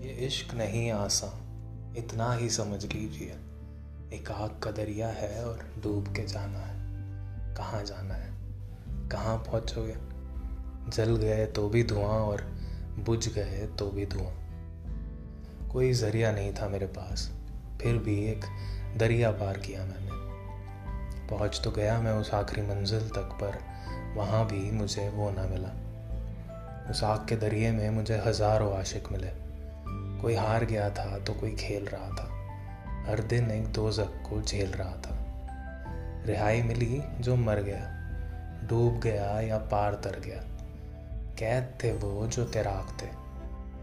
ये इश्क नहीं आसा, इतना ही समझ लीजिए। एक आग का दरिया है और डूब के जाना है। कहाँ जाना है? कहाँ पहुँचोगे? जल गए तो भी धुआँ और बुझ गए तो भी धुआँ। कोई ज़रिया नहीं था मेरे पास। फिर भी एक दरिया पार किया मैंने। पहुँच तो गया मैं उस आखिरी मंजिल तक, पर वहाँ भी मुझे वो ना मिला। उस आग के दरिए में मुझे हज़ारों आशिक मिले। कोई हार गया था तो कोई खेल रहा था। हर दिन एक दो को झेल रहा था। रिहाई मिली जो मर गया। डूब गया या पार तर गया। कैद थे वो जो तैराक थे।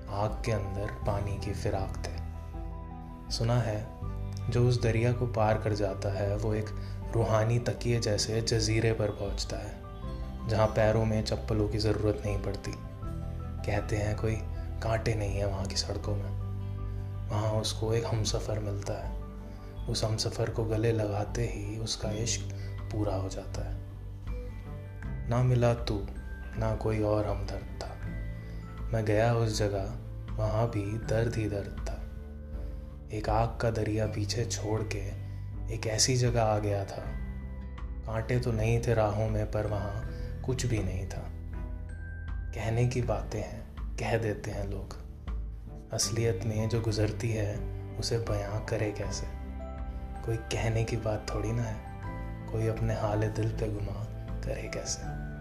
आग के अंदर पानी की फिराक थे। सुना है, जो उस दरिया को पार कर जाता है, वो एक रूहानी तकिए जैसे जजीरे पर पहुँचता है, जहाँ पैरों में चप्पलों की ज़रूरत नहीं पड़ती। कहते हैं, कोई कांटे नहीं है वहाँ की सड़कों में। वहाँ उसको एक हम सफ़र मिलता है। उस हम सफ़र को गले लगाते ही उसका इश्क पूरा हो जाता है। ना मिला तू, ना कोई और हमदर्द था। मैं गया उस जगह, वहाँ भी दर्द ही दर्द था। एक आग का दरिया पीछे छोड़ के एक ऐसी जगह आ गया था। कांटे तो नहीं थे राहों में, पर वहाँ कुछ भी नहीं था। कहने की बातें हैं, कह देते हैं लोग। असलियत में जो गुजरती है, उसे बयां करे कैसे? कोई कहने की बात थोड़ी ना है। कोई अपने हाल दिल पे गुमा करे कैसे?